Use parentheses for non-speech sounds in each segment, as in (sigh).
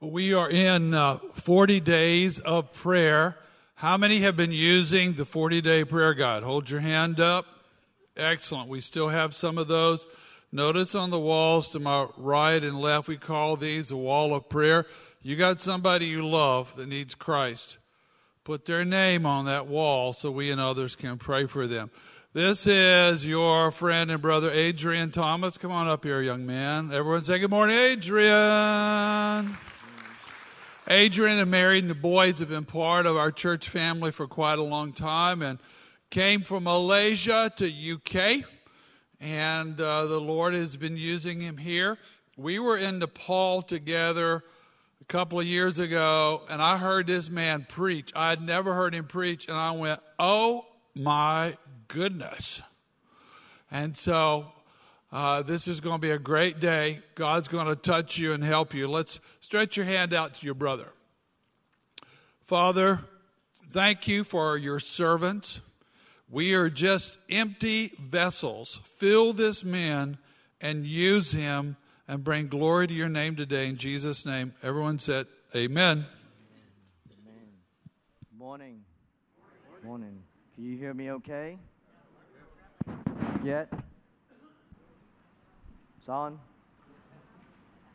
We are in uh, 40 days of prayer. How many have been using the 40 day prayer guide? Hold your hand up. Excellent. We still have some of those. Notice on the walls to my right and left, we call these a wall of prayer. You got somebody you love that needs Christ. Put their name on that wall so we and others can pray for them. This is your friend and brother Adrian Thomas. Come on up here, young man. Everyone say good morning, Adrian. Adrian and Mary and the boys have been part of our church family for quite a long time and came from Malaysia to UK. And uh, the Lord has been using him here. We were in Nepal together a couple of years ago, and I heard this man preach. I had never heard him preach, and I went, Oh my goodness. And so uh, this is going to be a great day. God's going to touch you and help you. Let's stretch your hand out to your brother. Father, thank you for your servant. We are just empty vessels. Fill this man and use him and bring glory to your name today. In Jesus' name, everyone said, Amen. Amen. Morning. Morning. Can you hear me okay? Yet? It's on.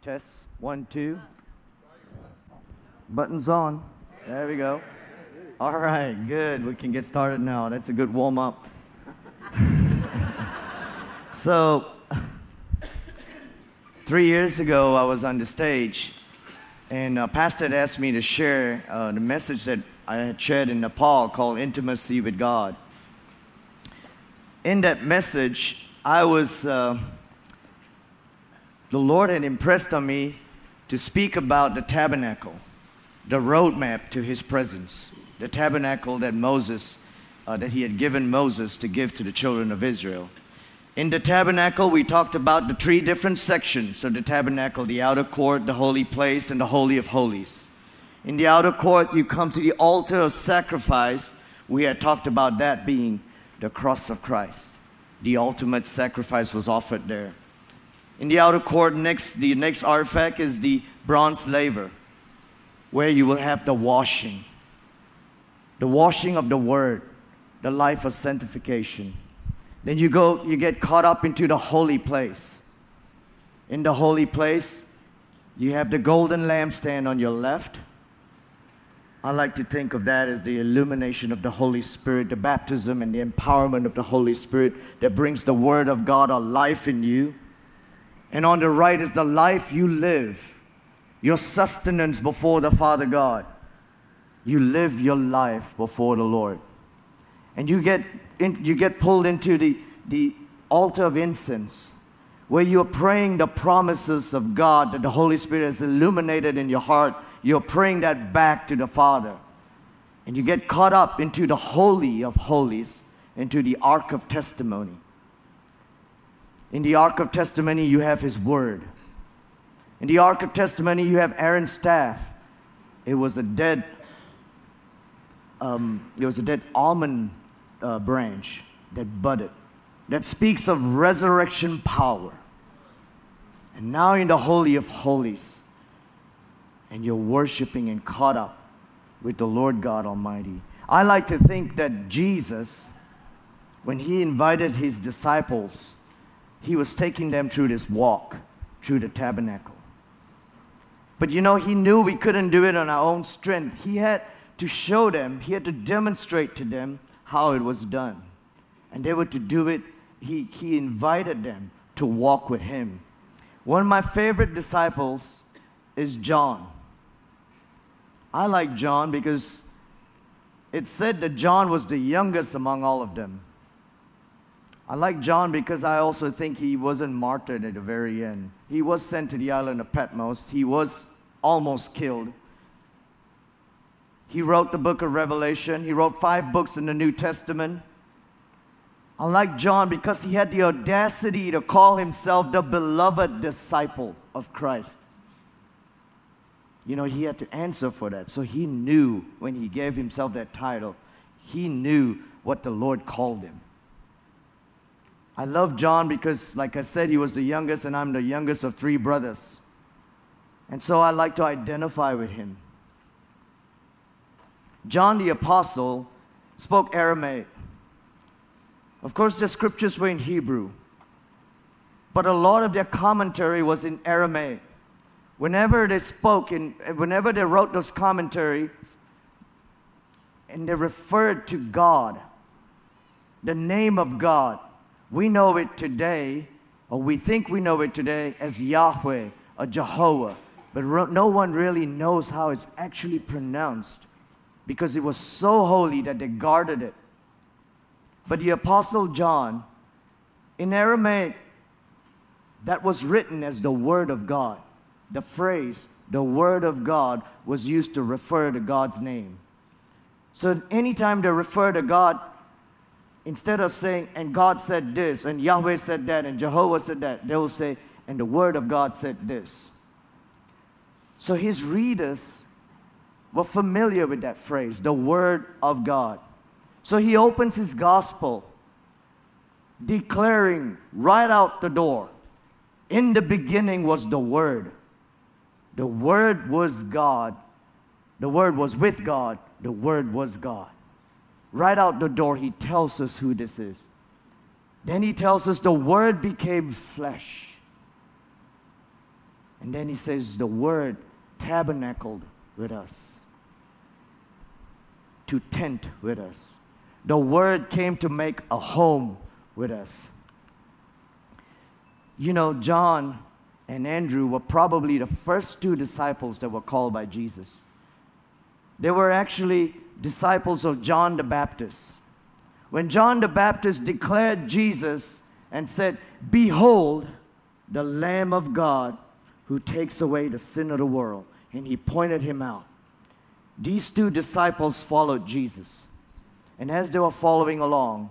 Test. One, two. Buttons on. There we go. All right, good. We can get started now. That's a good warm up. (laughs) so, three years ago, I was on the stage, and a Pastor had asked me to share uh, the message that I had shared in Nepal called Intimacy with God. In that message, I was, uh, the Lord had impressed on me to speak about the tabernacle, the roadmap to His presence the tabernacle that Moses, uh, that he had given Moses to give to the children of Israel. In the tabernacle, we talked about the three different sections of the tabernacle the outer court, the holy place, and the Holy of Holies. In the outer court, you come to the altar of sacrifice. We had talked about that being the cross of Christ. The ultimate sacrifice was offered there. In the outer court, next, the next artifact is the bronze laver, where you will have the washing the washing of the word, the life of sanctification. Then you go, you get caught up into the holy place. In the holy place, you have the golden lampstand on your left. I like to think of that as the illumination of the Holy Spirit, the baptism and the empowerment of the Holy Spirit that brings the Word of God alive in you. And on the right is the life you live, your sustenance before the Father God you live your life before the Lord. And you get, in, you get pulled into the, the altar of incense where you're praying the promises of God that the Holy Spirit has illuminated in your heart. You're praying that back to the Father. And you get caught up into the Holy of Holies, into the Ark of Testimony. In the Ark of Testimony, you have His Word. In the Ark of Testimony, you have Aaron's staff. It was a dead um, there was a dead almond uh, branch that budded that speaks of resurrection power. And now in the Holy of Holies, and you're worshiping and caught up with the Lord God Almighty. I like to think that Jesus, when he invited his disciples, he was taking them through this walk, through the tabernacle. But you know, he knew we couldn't do it on our own strength. He had to show them, he had to demonstrate to them how it was done. And they were to do it, he, he invited them to walk with him. One of my favorite disciples is John. I like John because it said that John was the youngest among all of them. I like John because I also think he wasn't martyred at the very end. He was sent to the island of Patmos. He was almost killed. He wrote the book of Revelation. He wrote five books in the New Testament. I like John because he had the audacity to call himself the beloved disciple of Christ. You know, he had to answer for that. So he knew when he gave himself that title, he knew what the Lord called him. I love John because, like I said, he was the youngest, and I'm the youngest of three brothers. And so I like to identify with him. John the Apostle spoke Aramaic. Of course, the scriptures were in Hebrew, but a lot of their commentary was in Aramaic. Whenever they spoke, and whenever they wrote those commentaries, and they referred to God, the name of God, we know it today, or we think we know it today as Yahweh or Jehovah, but no one really knows how it's actually pronounced because it was so holy that they guarded it. But the Apostle John, in Aramaic, that was written as the Word of God. The phrase, the Word of God, was used to refer to God's name. So anytime they refer to God, instead of saying, and God said this, and Yahweh said that, and Jehovah said that, they will say, and the Word of God said this. So his readers were familiar with that phrase, the Word of God. So he opens his gospel declaring right out the door In the beginning was the Word. The Word was God. The Word was with God. The Word was God. Right out the door, he tells us who this is. Then he tells us the Word became flesh. And then he says the Word tabernacled with us, to tent with us. The Word came to make a home with us. You know, John and Andrew were probably the first two disciples that were called by Jesus. They were actually disciples of John the Baptist. When John the Baptist declared Jesus and said, Behold, the Lamb of God who takes away the sin of the world, and he pointed him out. These two disciples followed Jesus. And as they were following along,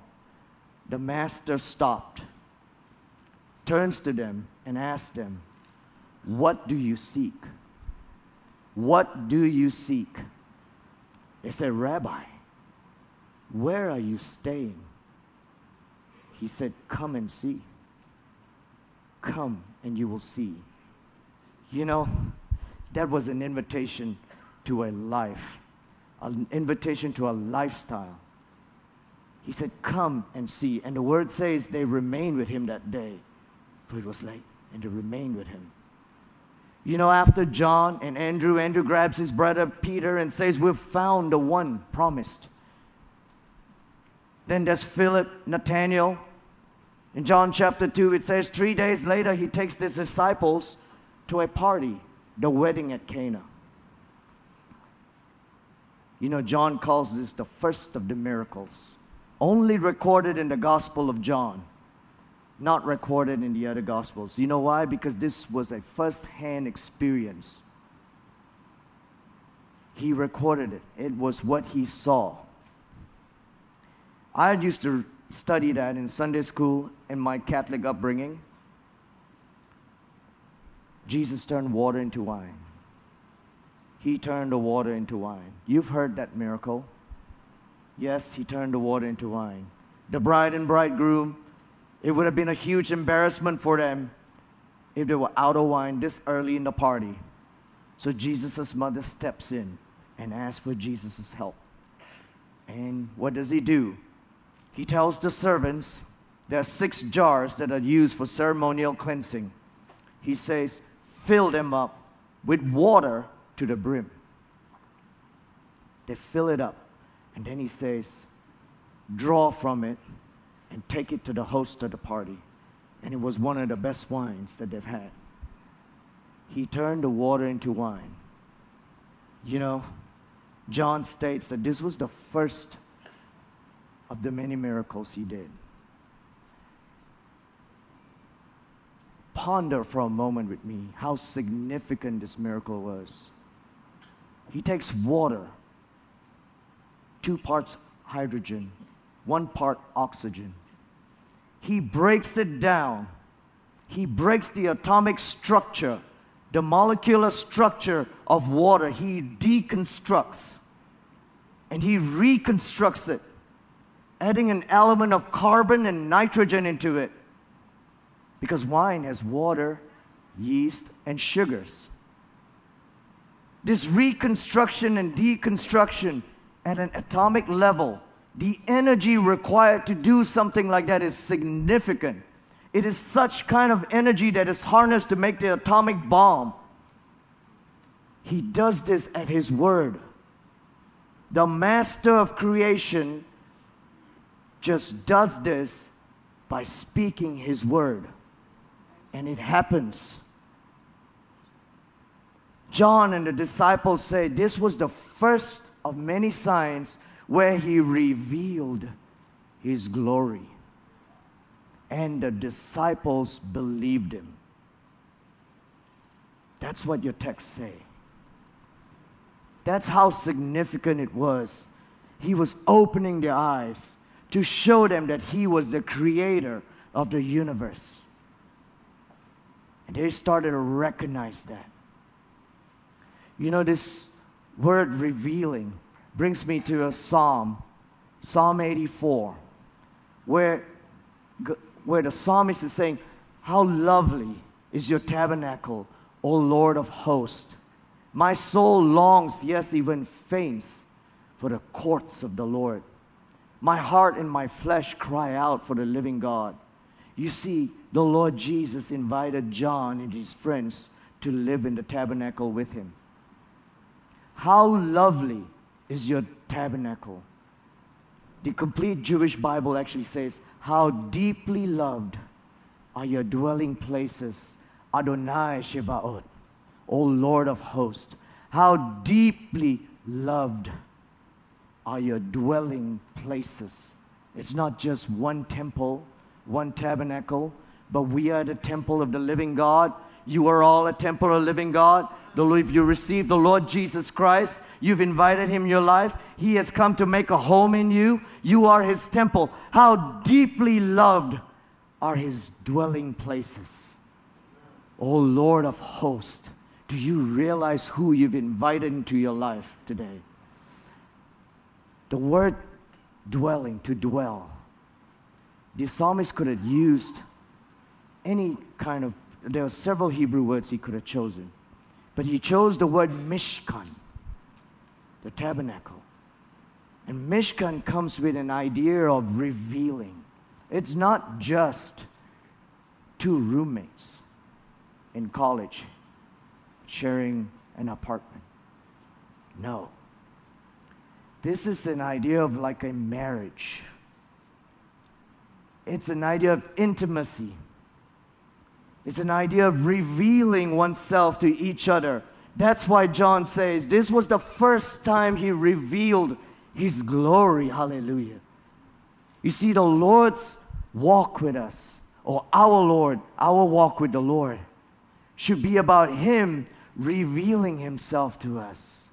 the master stopped, turns to them, and asks them, What do you seek? What do you seek? They said, Rabbi, where are you staying? He said, Come and see. Come and you will see. You know, that was an invitation to a life, an invitation to a lifestyle. He said, Come and see. And the word says they remained with him that day, for it was late, and they remained with him. You know, after John and Andrew, Andrew grabs his brother Peter and says, We've found the one promised. Then there's Philip, Nathaniel. In John chapter 2, it says, Three days later, he takes his disciples to a party, the wedding at Cana. You know, John calls this the first of the miracles, only recorded in the Gospel of John not recorded in the other Gospels. You know why? Because this was a first hand experience. He recorded it, it was what he saw. I used to study that in Sunday school in my Catholic upbringing. Jesus turned water into wine. He turned the water into wine. You've heard that miracle. Yes, he turned the water into wine. The bride and bridegroom it would have been a huge embarrassment for them if they were out of wine this early in the party. So Jesus' mother steps in and asks for Jesus' help. And what does he do? He tells the servants there are six jars that are used for ceremonial cleansing. He says, fill them up with water to the brim. They fill it up. And then he says, draw from it and take it to the host of the party. And it was one of the best wines that they've had. He turned the water into wine. You know, John states that this was the first of the many miracles he did. Ponder for a moment with me how significant this miracle was. He takes water, two parts hydrogen, one part oxygen. He breaks it down. He breaks the atomic structure, the molecular structure of water. He deconstructs and he reconstructs it, adding an element of carbon and nitrogen into it. Because wine has water, yeast, and sugars. this reconstruction and deconstruction at an atomic level, the energy required to do something like that is significant. It is such kind of energy that is harnessed to make the atomic bomb. He does this at His word. The master of creation just does this by speaking His word. And it happens. John and the disciples say this was the first of many signs where he revealed his glory. And the disciples believed him. That's what your text say. That's how significant it was. He was opening their eyes to show them that he was the creator of the universe. And they started to recognize that. You know, this word revealing brings me to a psalm, Psalm 84, where, where the psalmist is saying, How lovely is your tabernacle, O Lord of hosts. My soul longs, yes, even faints, for the courts of the Lord. My heart and my flesh cry out for the living God. You see, the Lord Jesus invited John and his friends to live in the tabernacle with him. How lovely is your tabernacle? The complete Jewish Bible actually says, How deeply loved are your dwelling places, Adonai Shebaot, O Lord of hosts. How deeply loved are your dwelling places. It's not just one temple, one tabernacle, but we are the temple of the living God. You are all a temple of the living God. The Lord, if you receive the Lord Jesus Christ, you've invited Him in your life. He has come to make a home in you. You are His temple. How deeply loved are His dwelling places. O Lord of hosts, do you realize who you've invited into your life today? The word dwelling, to dwell. The psalmist could have used any kind of, there are several Hebrew words he could have chosen. But he chose the word Mishkan, the tabernacle. And Mishkan comes with an idea of revealing. It's not just two roommates in college sharing an apartment. No. This is an idea of like a marriage. It's an idea of intimacy. It's an idea of revealing oneself to each other. That's why John says this was the first time he revealed his glory. Hallelujah. You see, the Lord's walk with us, or our Lord, our walk with the Lord, should be about Him revealing Himself to us.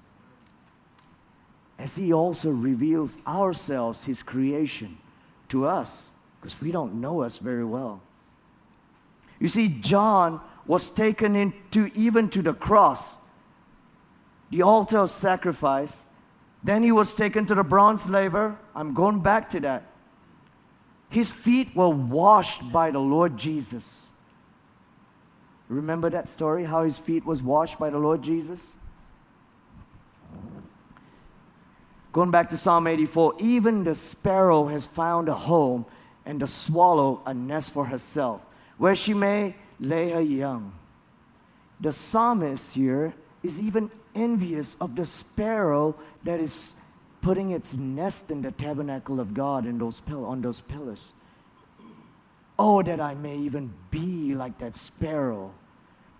As He also reveals ourselves, His creation, to us, because we don't know us very well. You see, John was taken into even to the cross, the altar of sacrifice. Then he was taken to the bronze laver. I'm going back to that. His feet were washed by the Lord Jesus. Remember that story, how his feet was washed by the Lord Jesus? Going back to Psalm 84, even the sparrow has found a home and the swallow a nest for herself where she may lay her young. The psalmist here is even envious of the sparrow that is putting its nest in the tabernacle of God in those pill- on those pillars. Oh, that I may even be like that sparrow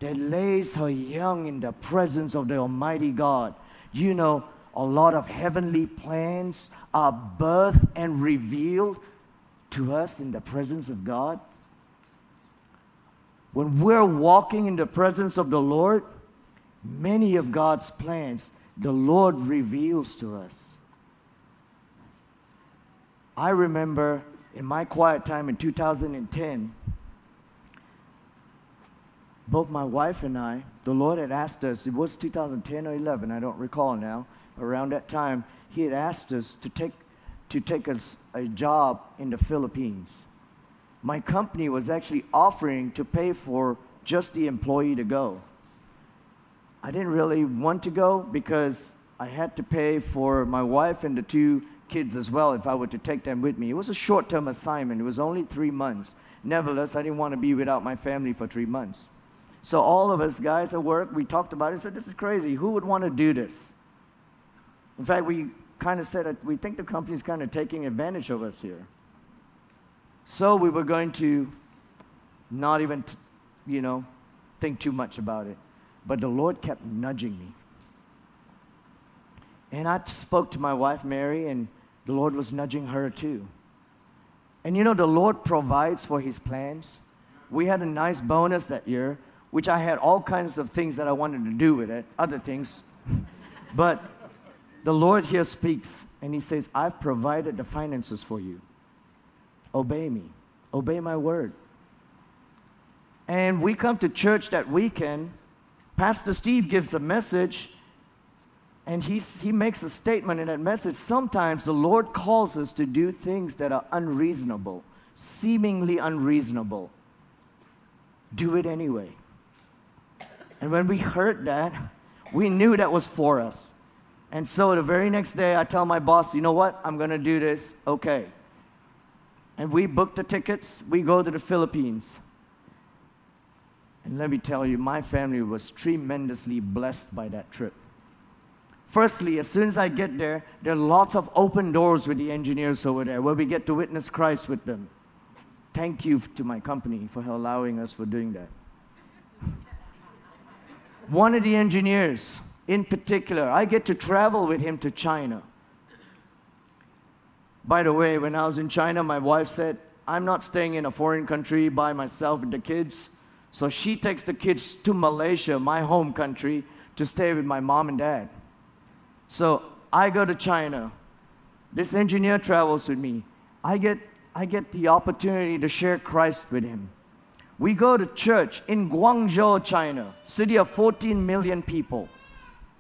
that lays her young in the presence of the Almighty God. You know, a lot of heavenly plans are birthed and revealed to us in the presence of God. When we're walking in the presence of the Lord, many of God's plans the Lord reveals to us. I remember in my quiet time in 2010, both my wife and I, the Lord had asked us, it was 2010 or 11, I don't recall now, around that time, He had asked us to take, to take us a job in the Philippines my company was actually offering to pay for just the employee to go. I didn't really want to go because I had to pay for my wife and the two kids as well if I were to take them with me. It was a short term assignment, it was only three months. Nevertheless, I didn't want to be without my family for three months. So, all of us guys at work, we talked about it and said, This is crazy. Who would want to do this? In fact, we kind of said that we think the company's kind of taking advantage of us here. So, we were going to not even, you know, think too much about it. But the Lord kept nudging me. And I spoke to my wife, Mary, and the Lord was nudging her too. And you know, the Lord provides for his plans. We had a nice bonus that year, which I had all kinds of things that I wanted to do with it, other things. (laughs) but the Lord here speaks and he says, I've provided the finances for you. Obey me, obey my word. And we come to church that weekend. Pastor Steve gives a message, and he, he makes a statement in that message. Sometimes the Lord calls us to do things that are unreasonable, seemingly unreasonable. Do it anyway. And when we heard that, we knew that was for us. And so the very next day, I tell my boss, you know what? I'm going to do this. Okay. And we book the tickets. We go to the Philippines. And let me tell you, my family was tremendously blessed by that trip. Firstly, as soon as I get there, there are lots of open doors with the engineers over there where we get to witness Christ with them. Thank you to my company for allowing us for doing that. One of the engineers, in particular, I get to travel with him to China. By the way, when I was in China, my wife said, I'm not staying in a foreign country by myself with the kids. So she takes the kids to Malaysia, my home country, to stay with my mom and dad. So I go to China. This engineer travels with me. I get, I get the opportunity to share Christ with him. We go to church in Guangzhou, China, city of 14 million people.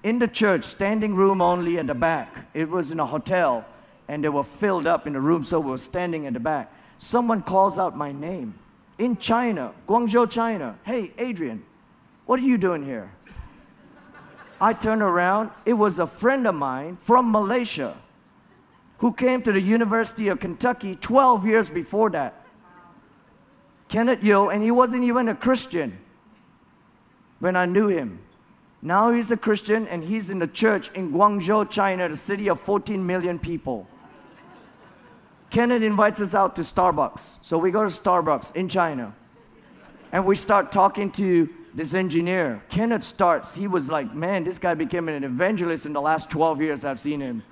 In the church, standing room only at the back. It was in a hotel, and they were filled up in the room, so we were standing at the back. Someone calls out my name in China, Guangzhou, China. Hey, Adrian, what are you doing here? I turned around. It was a friend of mine from Malaysia who came to the University of Kentucky 12 years before that. Kenneth Yo, and he wasn't even a Christian when I knew him. Now he's a Christian and he's in the church in Guangzhou, China, the city of 14 million people. Kenneth invites us out to Starbucks. So we go to Starbucks in China. And we start talking to this engineer. Kenneth starts, he was like, man, this guy became an evangelist in the last 12 years I've seen him.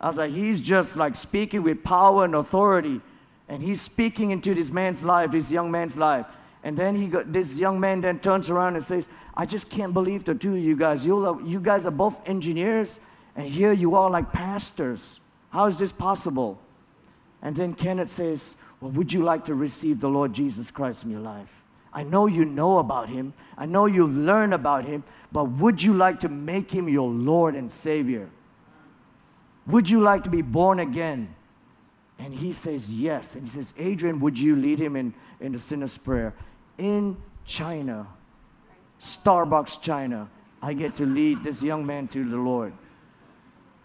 I was like, he's just like speaking with power and authority. And he's speaking into this man's life, this young man's life. And then he got, this young man then turns around and says, I just can't believe the two of you guys. You, you guys are both engineers, and here you are like pastors. How is this possible? And then Kenneth says, Well, would you like to receive the Lord Jesus Christ in your life? I know you know about him. I know you've learned about him, but would you like to make him your Lord and Savior? Would you like to be born again? And he says, Yes. And he says, Adrian, would you lead him in, in the sinner's prayer? In China, Starbucks, China, I get to lead this young man to the Lord.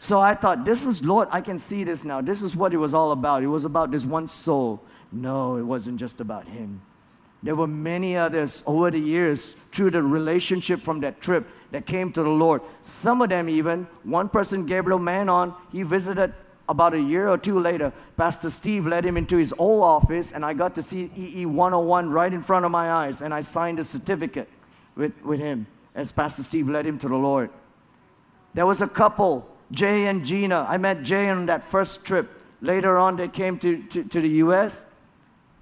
So I thought, this was, Lord, I can see this now. This is what it was all about. It was about this one soul. No, it wasn't just about him. There were many others over the years through the relationship from that trip that came to the Lord. Some of them, even, one person, Gabriel Manon, he visited about a year or two later. Pastor Steve led him into his old office, and I got to see EE 101 right in front of my eyes, and I signed a certificate with, with him as Pastor Steve led him to the Lord. There was a couple Jay and Gina. I met Jay on that first trip. Later on, they came to, to, to the U.S.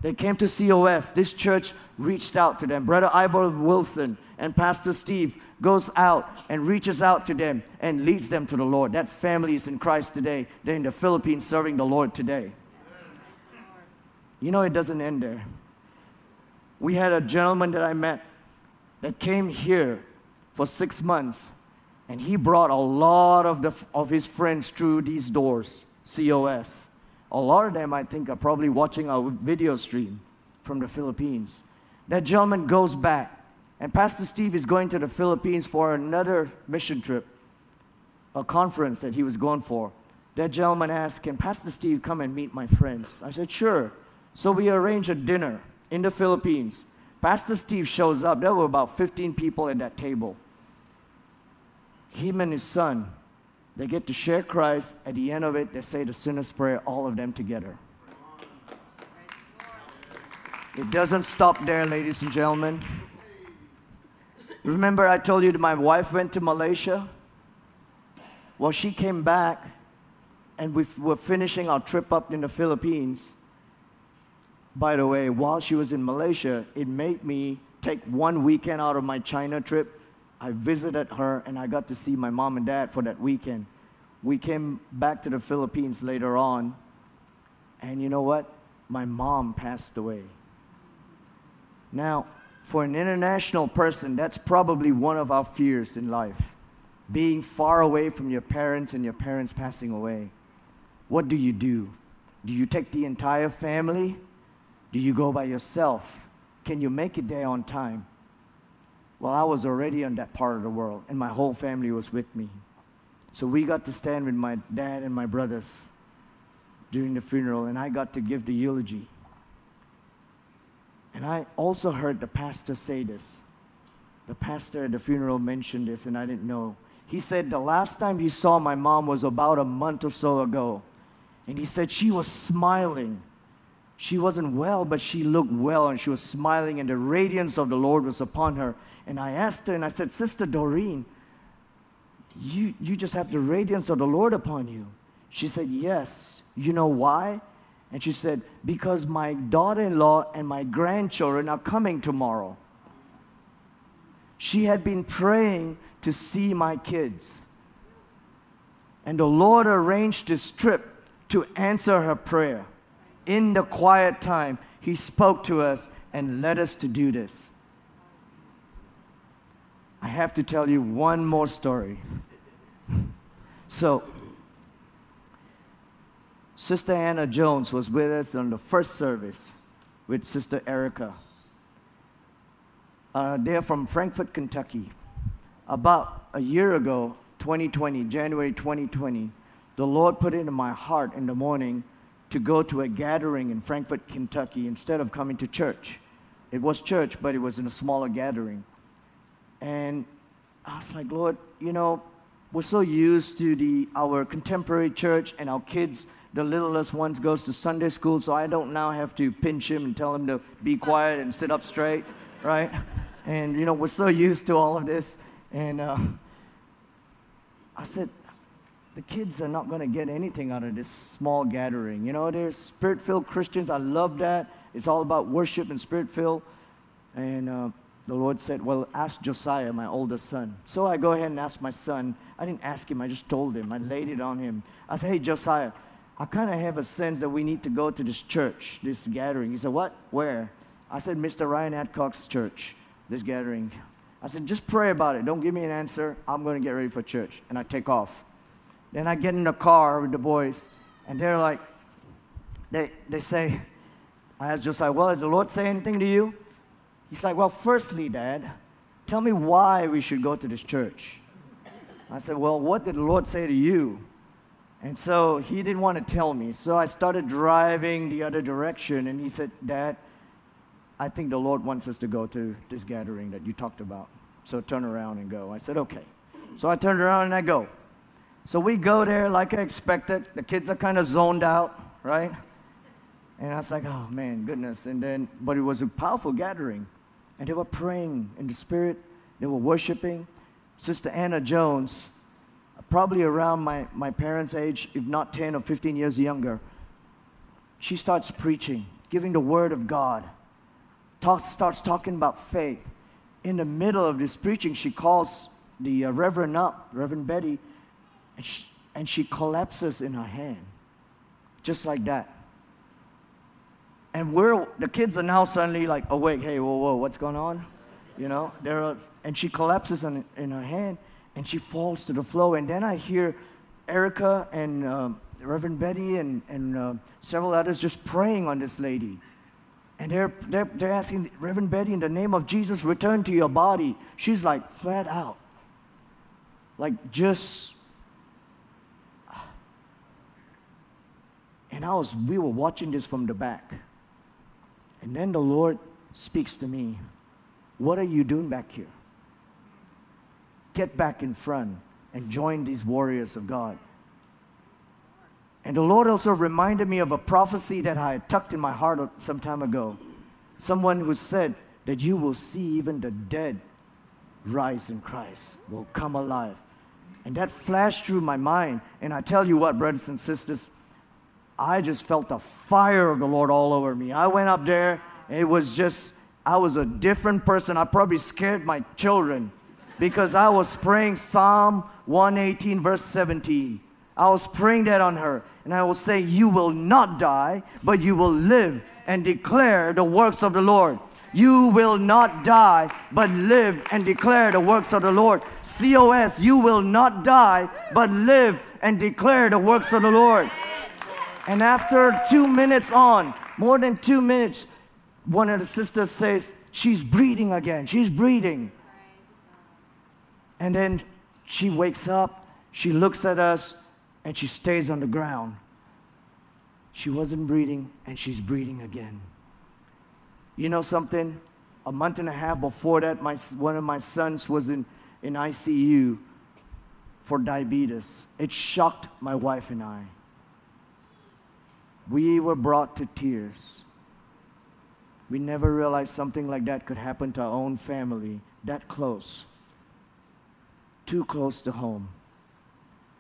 They came to COS. This church reached out to them. Brother Ivor Wilson and Pastor Steve goes out and reaches out to them and leads them to the Lord. That family is in Christ today. They're in the Philippines serving the Lord today. You know, it doesn't end there. We had a gentleman that I met that came here for six months and he brought a lot of, the, of his friends through these doors, COS. A lot of them, I think, are probably watching our video stream from the Philippines. That gentleman goes back And Pastor Steve is going to the Philippines for another mission trip, a conference that he was going for. That gentleman asked, Can Pastor Steve come and meet my friends? I said, Sure. So we arranged a dinner in the Philippines. Pastor Steve shows up. There were about 15 people at that table. Him and his son, they get to share Christ. At the end of it, they say the sinner's prayer, all of them together. It doesn't stop there, ladies and gentlemen. Remember, I told you that my wife went to Malaysia? Well, she came back, and we were finishing our trip up in the Philippines. By the way, while she was in Malaysia, it made me take one weekend out of my China trip. I visited her, and I got to see my mom and dad for that weekend. We came back to the Philippines later on, and you know what? My mom passed away. Now, for an international person, that's probably one of our fears in life being far away from your parents and your parents passing away. What do you do? Do you take the entire family? Do you go by yourself? Can you make it there on time? Well, I was already in that part of the world, and my whole family was with me. So we got to stand with my dad and my brothers during the funeral, and I got to give the eulogy. And I also heard the pastor say this. The pastor at the funeral mentioned this, and I didn't know. He said the last time he saw my mom was about a month or so ago. And he said she was smiling. She wasn't well, but she looked well, and she was smiling, and the radiance of the Lord was upon her. And I asked her, and I said, Sister Doreen, you, you just have the radiance of the Lord upon you. She said, Yes. You know why? And she said, Because my daughter in law and my grandchildren are coming tomorrow. She had been praying to see my kids. And the Lord arranged this trip to answer her prayer. In the quiet time, He spoke to us and led us to do this. I have to tell you one more story. So, Sister Anna Jones was with us on the first service with Sister Erica. Uh, they're from Frankfort, Kentucky. About a year ago, 2020, January 2020, the Lord put it in my heart in the morning to go to a gathering in Frankfort, Kentucky instead of coming to church. It was church, but it was in a smaller gathering. And I was like, Lord, you know, we're so used to the our contemporary church and our kids the littlest ones goes to Sunday school, so I don't now have to pinch him and tell him to be quiet and sit up straight, right? (laughs) And you know we're so used to all of this, and uh, I said, the kids are not going to get anything out of this small gathering. You know, they're spirit-filled Christians. I love that. It's all about worship and spirit-filled. And uh, the Lord said, Well, ask Josiah, my oldest son. So I go ahead and ask my son. I didn't ask him, I just told him. I laid it on him. I said, Hey, Josiah, I kind of have a sense that we need to go to this church, this gathering. He said, What? Where? I said, Mr. Ryan Adcock's church, this gathering. I said, Just pray about it. Don't give me an answer. I'm going to get ready for church. And I take off. Then I get in the car with the boys, and they're like, they, they say, I asked Josiah, Well, did the Lord say anything to you? He's like, Well, firstly, Dad, tell me why we should go to this church. I said, Well, what did the Lord say to you? And so he didn't want to tell me. So I started driving the other direction, and he said, Dad, I think the Lord wants us to go to this gathering that you talked about. So turn around and go. I said, Okay. So I turned around and I go. So we go there like I expected. The kids are kind of zoned out, right? And I was like, oh man, goodness. And then, but it was a powerful gathering. And they were praying in the spirit, they were worshiping. Sister Anna Jones, probably around my, my parents' age, if not 10 or 15 years younger, she starts preaching, giving the word of God, talk, starts talking about faith. In the middle of this preaching, she calls the uh, Reverend up, Reverend Betty, and she, and she collapses in her hand, just like that. And we're, the kids are now suddenly like awake. Hey, whoa, whoa, what's going on? You know, there and she collapses in, in her hand and she falls to the floor. And then I hear Erica and uh, Reverend Betty and, and uh, several others just praying on this lady. And they're, they're, they're asking, Reverend Betty, in the name of Jesus, return to your body. She's like flat out. Like just. And I was, we were watching this from the back. And then the Lord speaks to me. What are you doing back here? Get back in front and join these warriors of God. And the Lord also reminded me of a prophecy that I had tucked in my heart some time ago. Someone who said that you will see even the dead rise in Christ, will come alive. And that flashed through my mind. And I tell you what, brothers and sisters, I just felt the fire of the Lord all over me. I went up there, it was just, I was a different person. I probably scared my children because I was praying Psalm 118, verse 17. I was praying that on her. And I will say, You will not die, but you will live and declare the works of the Lord. You will not die, but live and declare the works of the Lord. COS, you will not die, but live and declare the works of the Lord. And after two minutes on, more than two minutes, one of the sisters says, She's breathing again. She's breathing. And then she wakes up, she looks at us, and she stays on the ground. She wasn't breathing, and she's breathing again. You know something? A month and a half before that, my, one of my sons was in, in ICU for diabetes. It shocked my wife and I. We were brought to tears. We never realized something like that could happen to our own family that close, too close to home.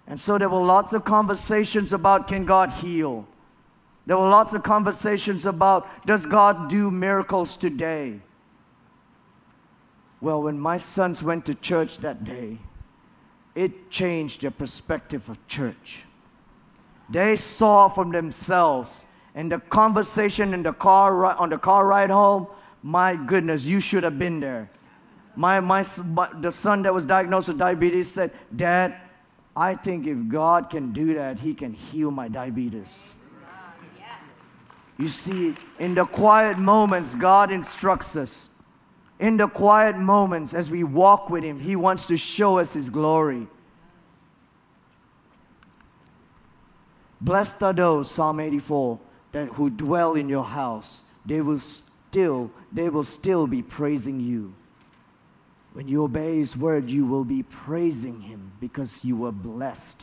And so there were lots of conversations about can God heal? There were lots of conversations about does God do miracles today? Well, when my sons went to church that day, it changed their perspective of church. They saw from themselves and the conversation in the car on the car ride home, my goodness, you should have been there. My, my, the son that was diagnosed with diabetes said, Dad, I think if God can do that, He can heal my diabetes. You see, in the quiet moments, God instructs us. In the quiet moments, as we walk with Him, He wants to show us His glory. Blessed are those, Psalm 84, that who dwell in your house. They will still, they will still be praising you. When you obey His word, you will be praising Him because you were blessed.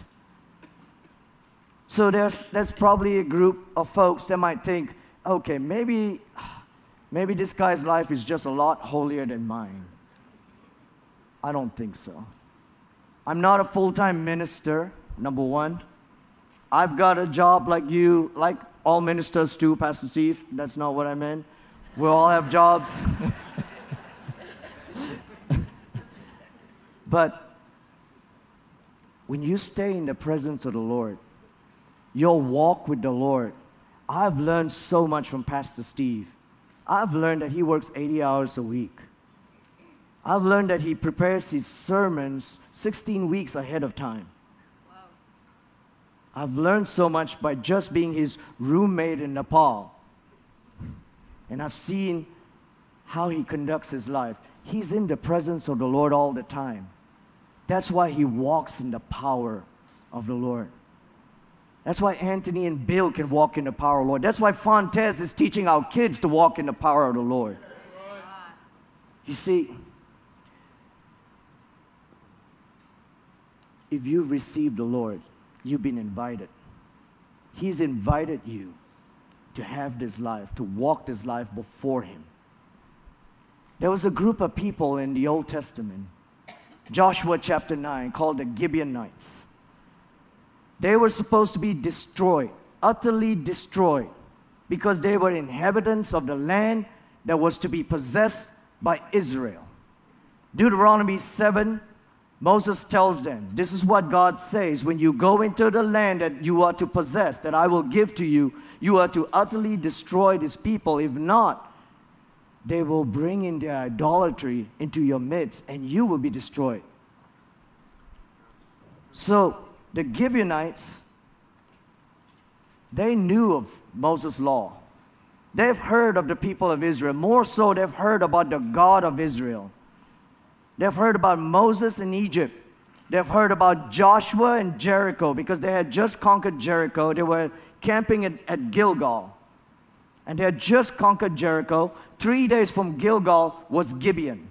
So there's, there's probably a group of folks that might think, okay, maybe, maybe this guy's life is just a lot holier than mine. I don't think so. I'm not a full time minister, number one. I've got a job like you, like all ministers do, Pastor Steve. That's not what I meant. We all have jobs. (laughs) But when you stay in the presence of the Lord, your walk with the Lord, I've learned so much from Pastor Steve. I've learned that he works 80 hours a week. I've learned that he prepares his sermons 16 weeks ahead of time. I've learned so much by just being his roommate in Nepal. And I've seen how he conducts his life. He's in the presence of the Lord all the time. That's why he walks in the power of the Lord. That's why Anthony and Bill can walk in the power of the Lord. That's why Fontes is teaching our kids to walk in the power of the Lord. You see, if you've received the Lord, you've been invited. He's invited you to have this life, to walk this life before Him. There was a group of people in the Old Testament Joshua chapter 9, called the Gibeonites. They were supposed to be destroyed, utterly destroyed, because they were inhabitants of the land that was to be possessed by Israel. Deuteronomy 7, Moses tells them, This is what God says when you go into the land that you are to possess, that I will give to you, you are to utterly destroy this people. If not, they will bring in their idolatry into your midst and you will be destroyed. So the Gibeonites, they knew of Moses' law. They've heard of the people of Israel. More so, they've heard about the God of Israel. They've heard about Moses in Egypt. They've heard about Joshua and Jericho because they had just conquered Jericho. They were camping at, at Gilgal. And they had just conquered Jericho. Three days from Gilgal was Gibeon.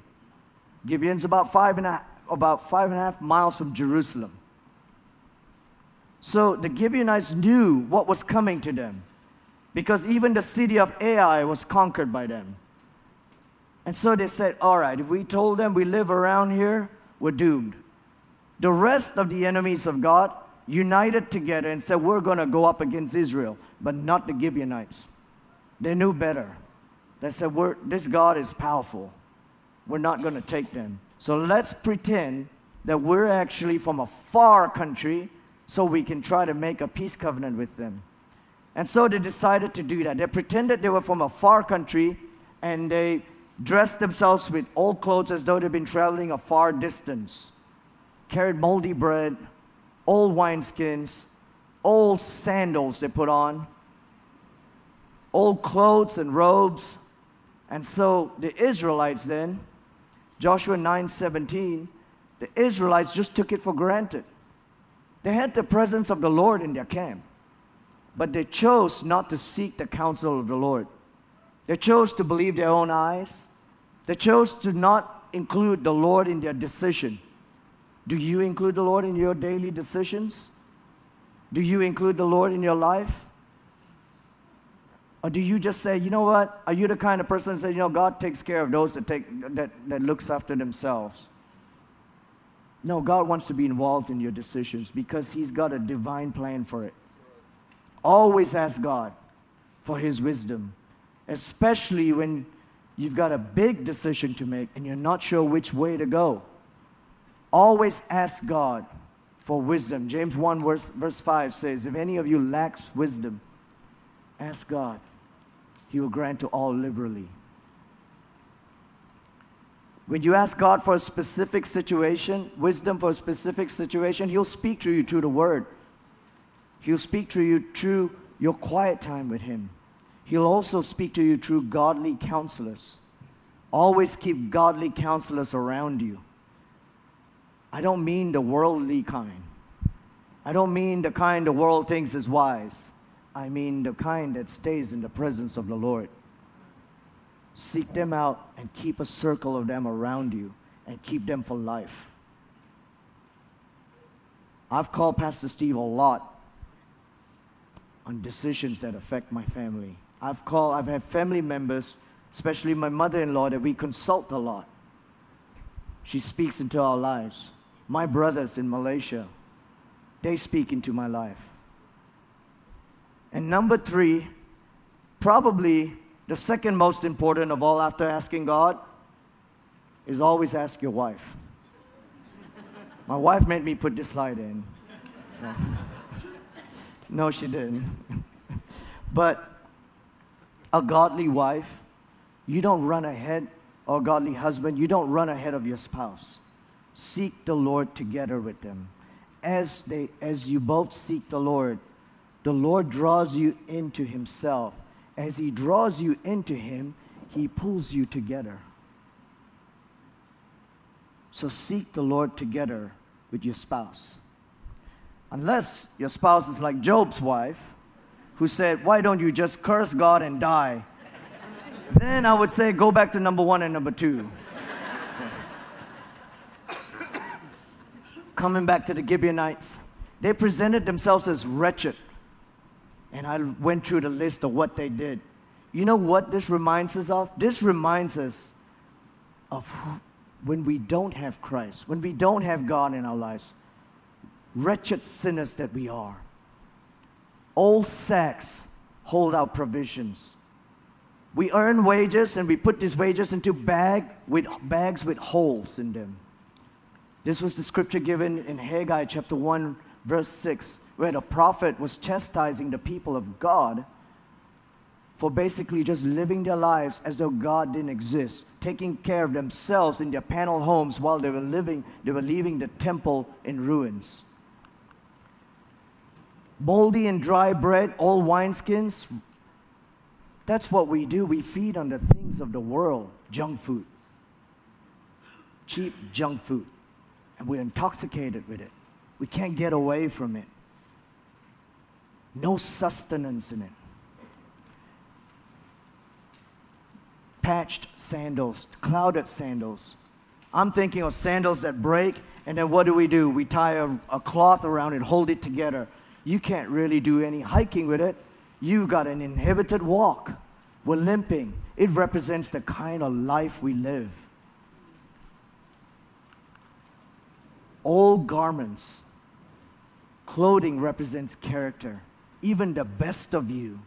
Gibeon's about five and a, about five and a half miles from Jerusalem. So the Gibeonites knew what was coming to them because even the city of Ai was conquered by them. And so they said, All right, if we told them we live around here, we're doomed. The rest of the enemies of God united together and said, We're going to go up against Israel, but not the Gibeonites. They knew better. They said, This God is powerful. We're not going to take them. So let's pretend that we're actually from a far country so we can try to make a peace covenant with them. And so they decided to do that. They pretended they were from a far country and they dressed themselves with old clothes as though they'd been traveling a far distance, carried moldy bread, old wineskins, old sandals they put on, old clothes and robes. And so the Israelites then, Joshua 9:17, the Israelites just took it for granted. They had the presence of the Lord in their camp, but they chose not to seek the counsel of the Lord. They chose to believe their own eyes. They chose to not include the Lord in their decision. Do you include the Lord in your daily decisions? Do you include the Lord in your life? Or do you just say, you know what? Are you the kind of person that says, you know, God takes care of those that, take, that, that looks after themselves? No, God wants to be involved in your decisions because He's got a divine plan for it. Always ask God for His wisdom, especially when you've got a big decision to make and you're not sure which way to go. Always ask God for wisdom. James 1, verse, verse 5 says, If any of you lacks wisdom, ask God. He will grant to all liberally. When you ask God for a specific situation, wisdom for a specific situation, He'll speak to you through the Word. He'll speak to you through your quiet time with Him. He'll also speak to you through godly counselors. Always keep godly counselors around you. I don't mean the worldly kind. I don't mean the kind the world thinks is wise. I mean the kind that stays in the presence of the Lord. Seek them out and keep a circle of them around you and keep them for life. I've called Pastor Steve a lot on decisions that affect my family. I've called, I've had family members, especially my mother in law, that we consult a lot. She speaks into our lives. My brothers in Malaysia, they speak into my life. And number three, probably the second most important of all after asking God is always ask your wife. My wife made me put this slide in. So. (laughs) No, she didn't. (laughs) but a godly wife, you don't run ahead, or godly husband, you don't run ahead of your spouse. Seek the Lord together with them. As, they, as you both seek the Lord, the Lord draws you into Himself as He draws you into Him, He pulls you together. So seek the Lord together with your spouse. Unless your spouse is like Job's wife, who said, Why don't you just curse God and die? then I would say, Go back to number one and number two. Coming back to the Gibeonites, they presented themselves as wretched and I went through the list of what they did. You know what this reminds us of? This reminds us of when we don't have Christ, when we don't have God in our lives, wretched sinners that we are. Old sacks hold our provisions. We earn wages and we put these wages into bag with bags with holes in them. This was the scripture given in Haggai chapter 1 verse 6 where the prophet was chastising the people of God for basically just living their lives as though God didn't exist, taking care of themselves in their panel homes while they were living, they were leaving the temple in ruins. Moldy and dry bread, old wineskins, That's what we do. We feed on the things of the world, junk food, cheap junk food, and we're intoxicated with it. We can't get away from it. No sustenance in it. Patched sandals, clouded sandals. I'm thinking of sandals that break, and then what do we do? We tie a, a cloth around it, hold it together. You can't really do any hiking with it. You got an inhibited walk. We're limping. It represents the kind of life we live. Old garments, clothing represents character. Even the best of you,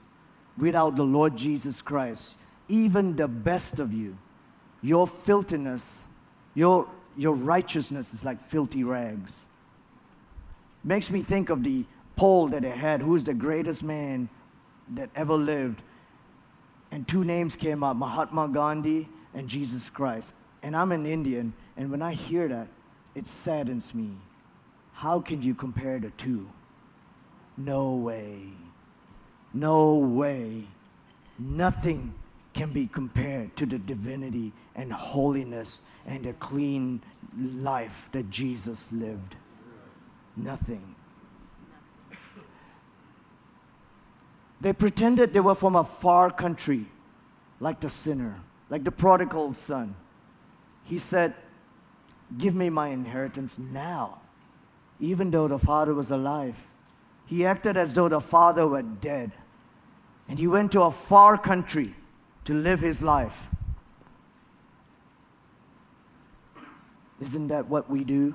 without the Lord Jesus Christ, even the best of you, your filthiness, your, your righteousness is like filthy rags. Makes me think of the poll that they had who's the greatest man that ever lived. And two names came up Mahatma Gandhi and Jesus Christ. And I'm an Indian, and when I hear that, it saddens me. How can you compare the two? No way. No way. Nothing can be compared to the divinity and holiness and the clean life that Jesus lived. Nothing. They pretended they were from a far country, like the sinner, like the prodigal son. He said, Give me my inheritance now, even though the father was alive. He acted as though the father were dead. And he went to a far country to live his life. Isn't that what we do?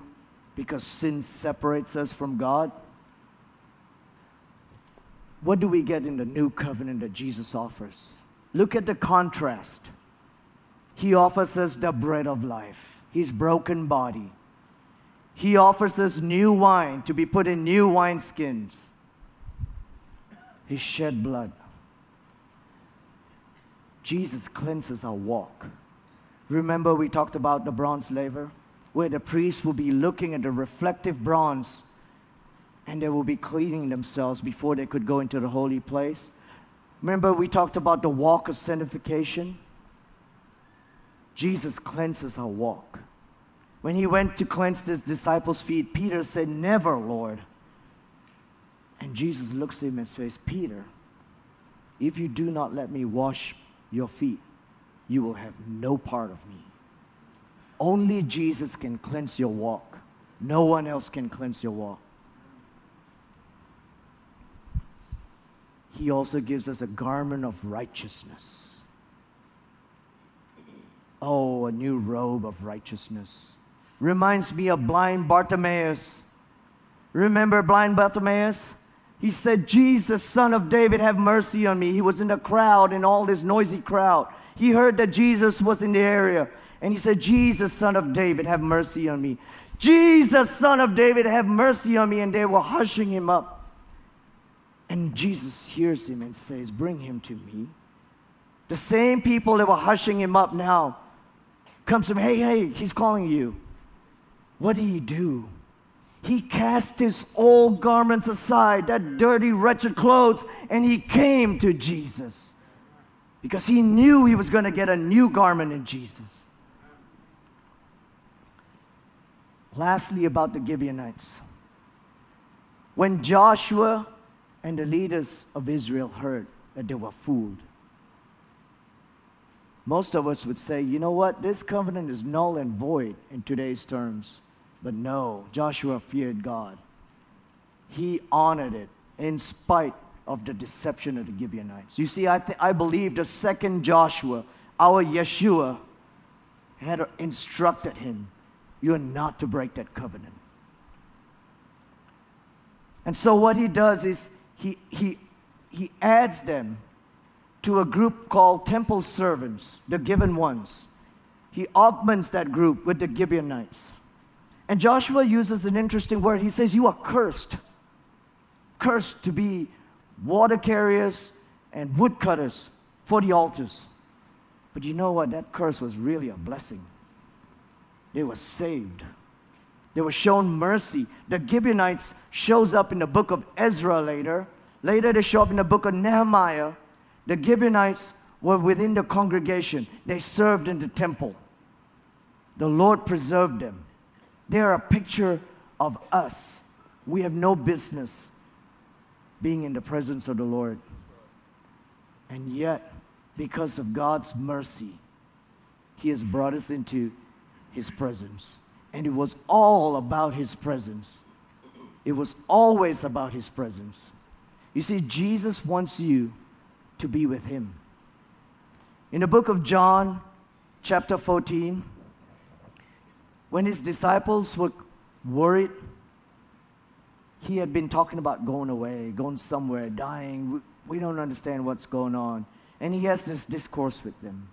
Because sin separates us from God? What do we get in the new covenant that Jesus offers? Look at the contrast. He offers us the bread of life, his broken body. He offers us new wine to be put in new wineskins, his shed blood. Jesus cleanses our walk. Remember, we talked about the bronze laver, where the priest will be looking at the reflective bronze and they will be cleaning themselves before they could go into the holy place. Remember, we talked about the walk of sanctification? Jesus cleanses our walk. When he went to cleanse his disciples' feet, Peter said, Never, Lord. And Jesus looks at him and says, Peter, if you do not let me wash your feet, you will have no part of me. Only Jesus can cleanse your walk. No one else can cleanse your walk. He also gives us a garment of righteousness. Oh, a new robe of righteousness. Reminds me of blind Bartimaeus. Remember blind Bartimaeus? He said, Jesus, son of David, have mercy on me. He was in the crowd, in all this noisy crowd. He heard that Jesus was in the area. And he said, Jesus, son of David, have mercy on me. Jesus, son of David, have mercy on me. And they were hushing him up. And Jesus hears him and says, Bring him to me. The same people that were hushing him up now comes to him, Hey, hey, he's calling you. What did he do? He cast his old garments aside, that dirty, wretched clothes, and he came to Jesus because he knew he was going to get a new garment in Jesus. Lastly, about the Gibeonites. When Joshua and the leaders of Israel heard that they were fooled. Most of us would say, you know what, this covenant is null and void in today's terms. But no, Joshua feared God. He honored it in spite of the deception of the Gibeonites. You see, I, th- I believe the second Joshua, our Yeshua, had instructed him, you are not to break that covenant. And so what he does is he, he, he adds them to a group called temple servants, the given ones. He augments that group with the Gibeonites. And Joshua uses an interesting word. He says, You are cursed. Cursed to be water carriers and woodcutters for the altars. But you know what? That curse was really a blessing. They were saved. They were shown mercy. The Gibeonites shows up in the book of Ezra later. Later they show up in the book of Nehemiah. The Gibeonites were within the congregation, they served in the temple. The Lord preserved them. They are a picture of us. We have no business being in the presence of the Lord. And yet, because of God's mercy, He has brought us into His presence. And it was all about His presence. It was always about His presence. You see, Jesus wants you to be with Him. In the book of John, chapter 14, when His disciples were worried, He had been talking about going away, going somewhere, dying. We don't understand what's going on. And He has this discourse with them.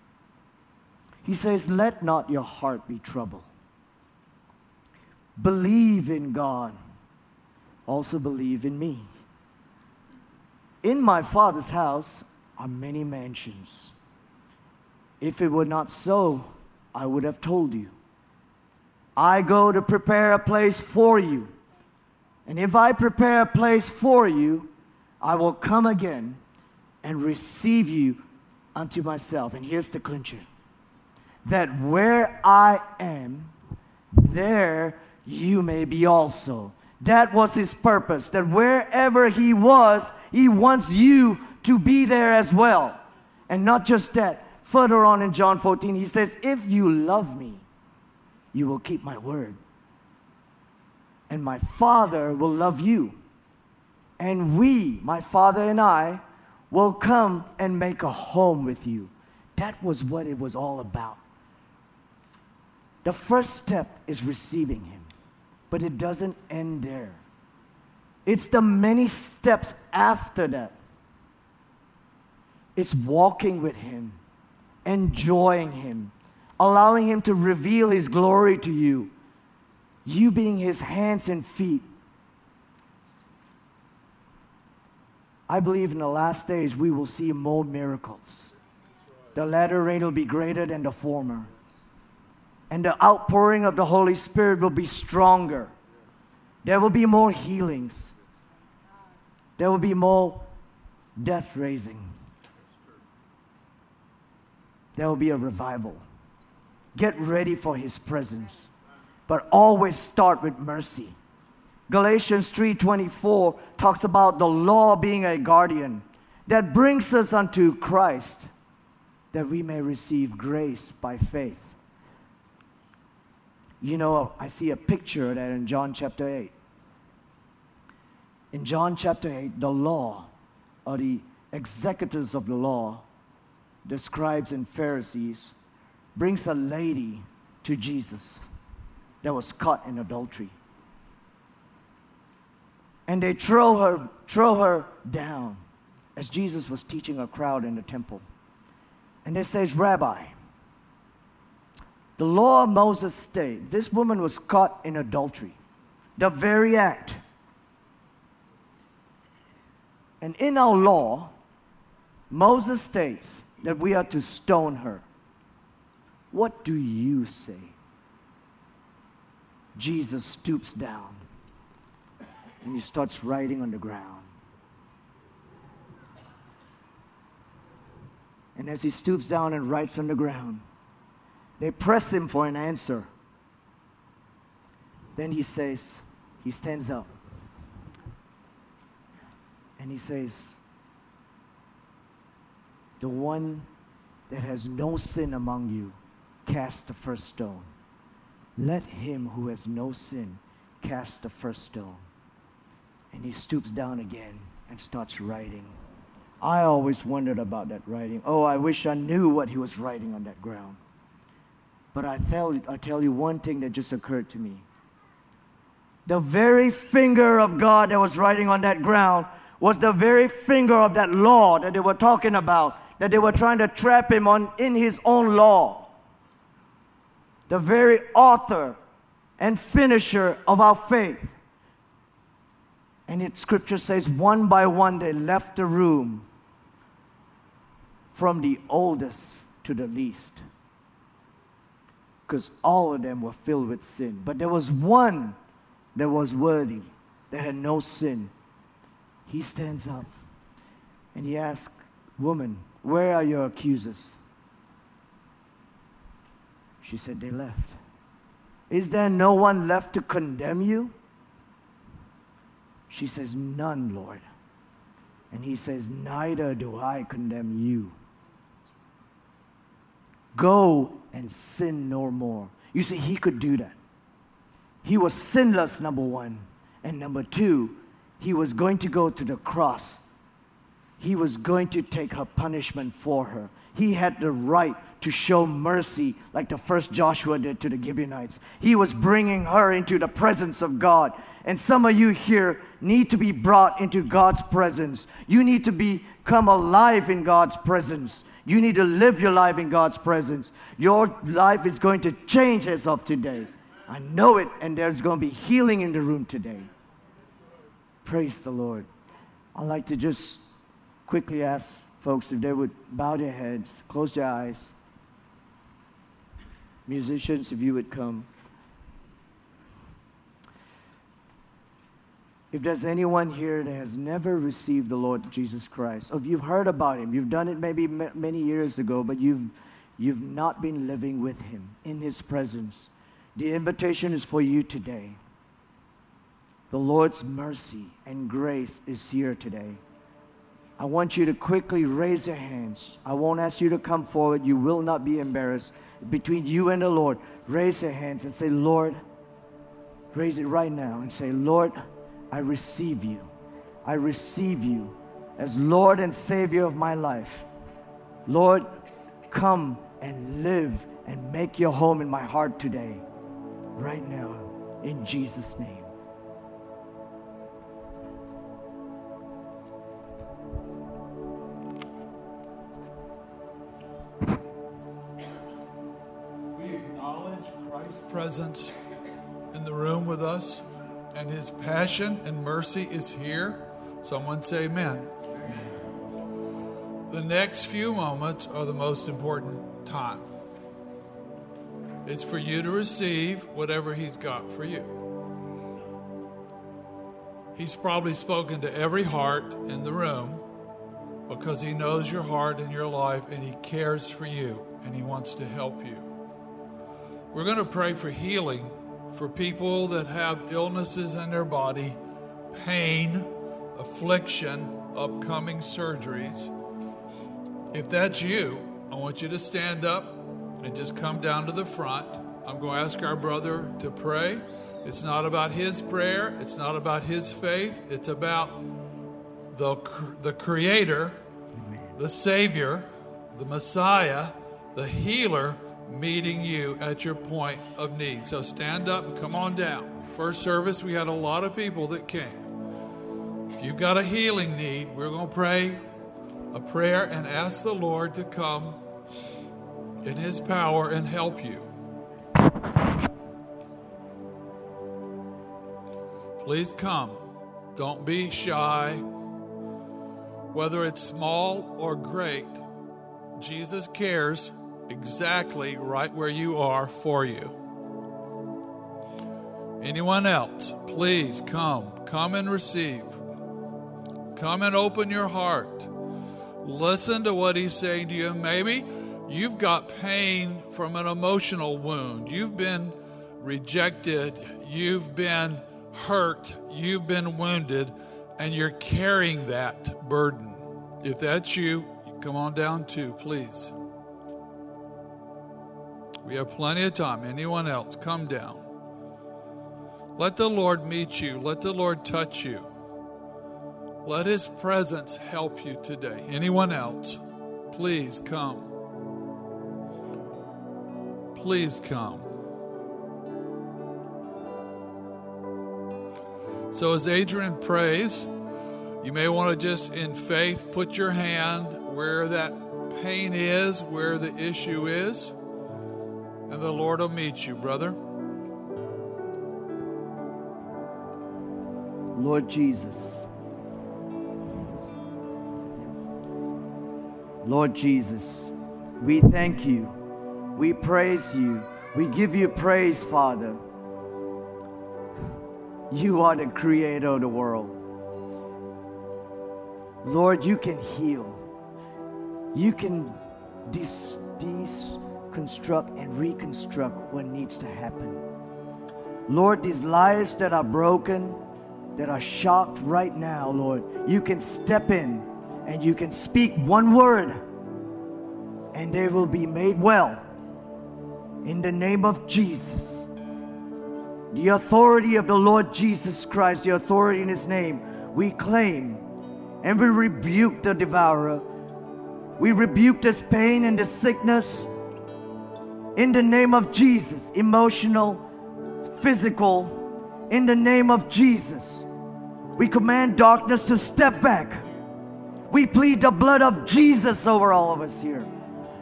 He says, Let not your heart be troubled. Believe in God. Also believe in me. In my Father's house are many mansions. If it were not so, I would have told you. I go to prepare a place for you. And if I prepare a place for you, I will come again and receive you unto myself. And here's the clincher that where I am, there you may be also. That was his purpose, that wherever he was, he wants you to be there as well. And not just that. Further on in John 14, he says, If you love me, you will keep my word. And my Father will love you. And we, my Father and I, will come and make a home with you. That was what it was all about. The first step is receiving Him, but it doesn't end there. It's the many steps after that. It's walking with Him, enjoying Him, allowing Him to reveal His glory to you, you being His hands and feet. I believe in the last days we will see more miracles. The latter rain will be greater than the former and the outpouring of the Holy Spirit will be stronger. There will be more healings. There will be more death raising. There will be a revival. Get ready for his presence. But always start with mercy. Galatians 3:24 talks about the law being a guardian that brings us unto Christ that we may receive grace by faith. You know, I see a picture of that in John chapter 8. In John chapter 8, the law, or the executors of the law, the scribes and Pharisees, brings a lady to Jesus that was caught in adultery. And they throw her, throw her down as Jesus was teaching a crowd in the temple. And they says, Rabbi, the law of Moses states this woman was caught in adultery, the very act. And in our law, Moses states that we are to stone her. What do you say? Jesus stoops down and he starts writing on the ground. And as he stoops down and writes on the ground, they press him for an answer. Then he says, he stands up and he says, The one that has no sin among you, cast the first stone. Let him who has no sin cast the first stone. And he stoops down again and starts writing. I always wondered about that writing. Oh, I wish I knew what he was writing on that ground. But I tell, I tell you one thing that just occurred to me. The very finger of God that was writing on that ground was the very finger of that law that they were talking about, that they were trying to trap him on in his own law. The very author and finisher of our faith. And it scripture says, one by one they left the room from the oldest to the least because all of them were filled with sin. But there was one that was worthy, that had no sin. He stands up and he asks, Woman, where are your accusers? She said, They left. Is there no one left to condemn you? She says, None, Lord. And he says, Neither do I condemn you. Go and sin no more. You see, he could do that. He was sinless, number one. And number two, he was going to go to the cross. He was going to take her punishment for her. He had the right to show mercy like the first Joshua did to the Gibeonites. He was bringing her into the presence of God. And some of you here need to be brought into God's presence. You need to become alive in God's presence. You need to live your life in God's presence. Your life is going to change as of today. I know it, and there's going to be healing in the room today. Praise the Lord. I'd like to just quickly ask folks if they would bow their heads, close their eyes. Musicians, if you would come. If there's anyone here that has never received the Lord Jesus Christ, or you've heard about him, you've done it maybe many years ago, but you've, you've not been living with him in his presence, the invitation is for you today. The Lord's mercy and grace is here today. I want you to quickly raise your hands. I won't ask you to come forward. You will not be embarrassed. Between you and the Lord, raise your hands and say, Lord, raise it right now and say, Lord, I receive you. I receive you as Lord and Savior of my life. Lord, come and live and make your home in my heart today, right now, in Jesus' name. We acknowledge Christ's presence in the room with us, and his passion and mercy is here. Someone say, Amen. The next few moments are the most important time. It's for you to receive whatever he's got for you. He's probably spoken to every heart in the room because he knows your heart and your life and he cares for you and he wants to help you. We're going to pray for healing for people that have illnesses in their body, pain, affliction, upcoming surgeries. If that's you, I want you to stand up and just come down to the front. I'm going to ask our brother to pray. It's not about his prayer, it's not about his faith, it's about the, the Creator, the Savior, the Messiah, the healer meeting you at your point of need. So stand up and come on down. First service, we had a lot of people that came. If you've got a healing need, we're going to pray a prayer and ask the Lord to come in His power and help you. Please come. Don't be shy. Whether it's small or great, Jesus cares exactly right where you are for you. Anyone else, please come. Come and receive. Come and open your heart. Listen to what he's saying to you. Maybe you've got pain from an emotional wound. You've been rejected. You've been hurt. You've been wounded. And you're carrying that burden. If that's you, come on down too, please. We have plenty of time. Anyone else, come down. Let the Lord meet you. Let the Lord touch you. Let His presence help you today. Anyone else, please come. Please come. So, as Adrian prays, you may want to just in faith put your hand where that pain is, where the issue is. And the Lord will meet you, brother. Lord Jesus. Lord Jesus, we thank you. We praise you. We give you praise, Father. You are the creator of the world. Lord, you can heal. you can dis- deconstruct and reconstruct what needs to happen. Lord, these lives that are broken, that are shocked right now, Lord, you can step in and you can speak one word and they will be made well. In the name of Jesus. The authority of the Lord Jesus Christ, the authority in His name, we claim and we rebuke the devourer. We rebuke this pain and this sickness in the name of Jesus, emotional, physical, in the name of Jesus. We command darkness to step back. We plead the blood of Jesus over all of us here.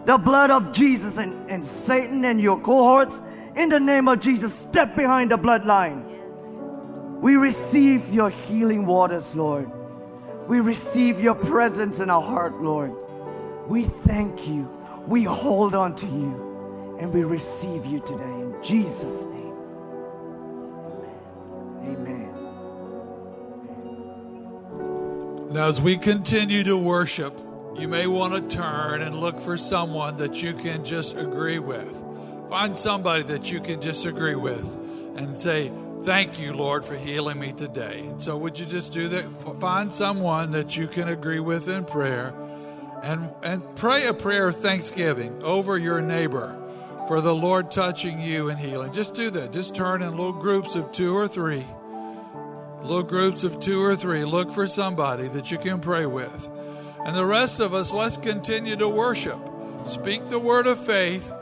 The blood of Jesus and, and Satan and your cohorts, in the name of Jesus, step behind the bloodline. We receive your healing waters, Lord. We receive your presence in our heart, Lord. We thank you. We hold on to you. And we receive you today in Jesus' name. Amen. Now, as we continue to worship, you may want to turn and look for someone that you can just agree with. Find somebody that you can just agree with and say, Thank you, Lord, for healing me today. And so, would you just do that? Find someone that you can agree with in prayer and, and pray a prayer of thanksgiving over your neighbor for the Lord touching you and healing. Just do that. Just turn in little groups of two or three. Little groups of two or three. Look for somebody that you can pray with. And the rest of us, let's continue to worship. Speak the word of faith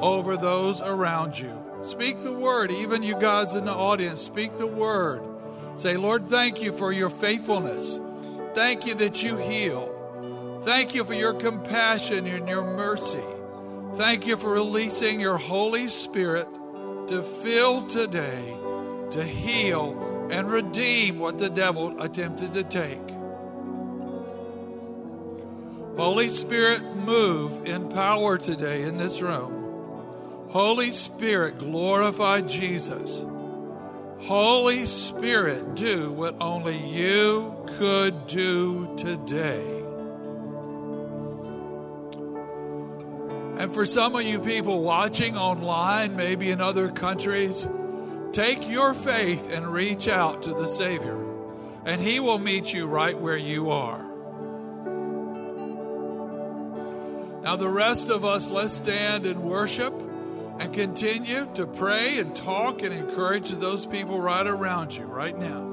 over those around you. Speak the word, even you guys in the audience, speak the word. Say, Lord, thank you for your faithfulness. Thank you that you heal. Thank you for your compassion and your mercy. Thank you for releasing your Holy Spirit to fill today, to heal and redeem what the devil attempted to take. Holy Spirit, move in power today in this room. Holy Spirit, glorify Jesus. Holy Spirit, do what only you could do today. And for some of you people watching online, maybe in other countries, take your faith and reach out to the Savior, and He will meet you right where you are. Now, the rest of us, let's stand and worship and continue to pray and talk and encourage those people right around you right now.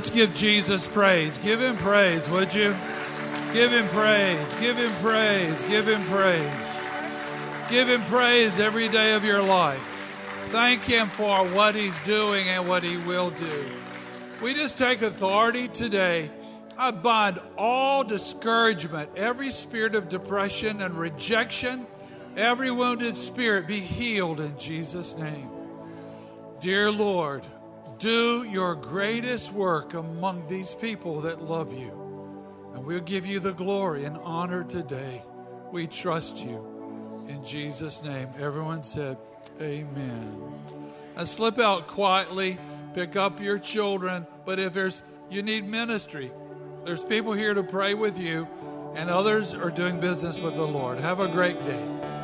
Let's give Jesus praise. Give him praise, would you? Give him praise. Give him praise. Give him praise. Give him praise every day of your life. Thank him for what he's doing and what he will do. We just take authority today. I bind all discouragement, every spirit of depression and rejection, every wounded spirit be healed in Jesus' name. Dear Lord, do your greatest work among these people that love you. And we'll give you the glory and honor today. We trust you. In Jesus' name. Everyone said, Amen. And slip out quietly, pick up your children. But if there's you need ministry, there's people here to pray with you, and others are doing business with the Lord. Have a great day.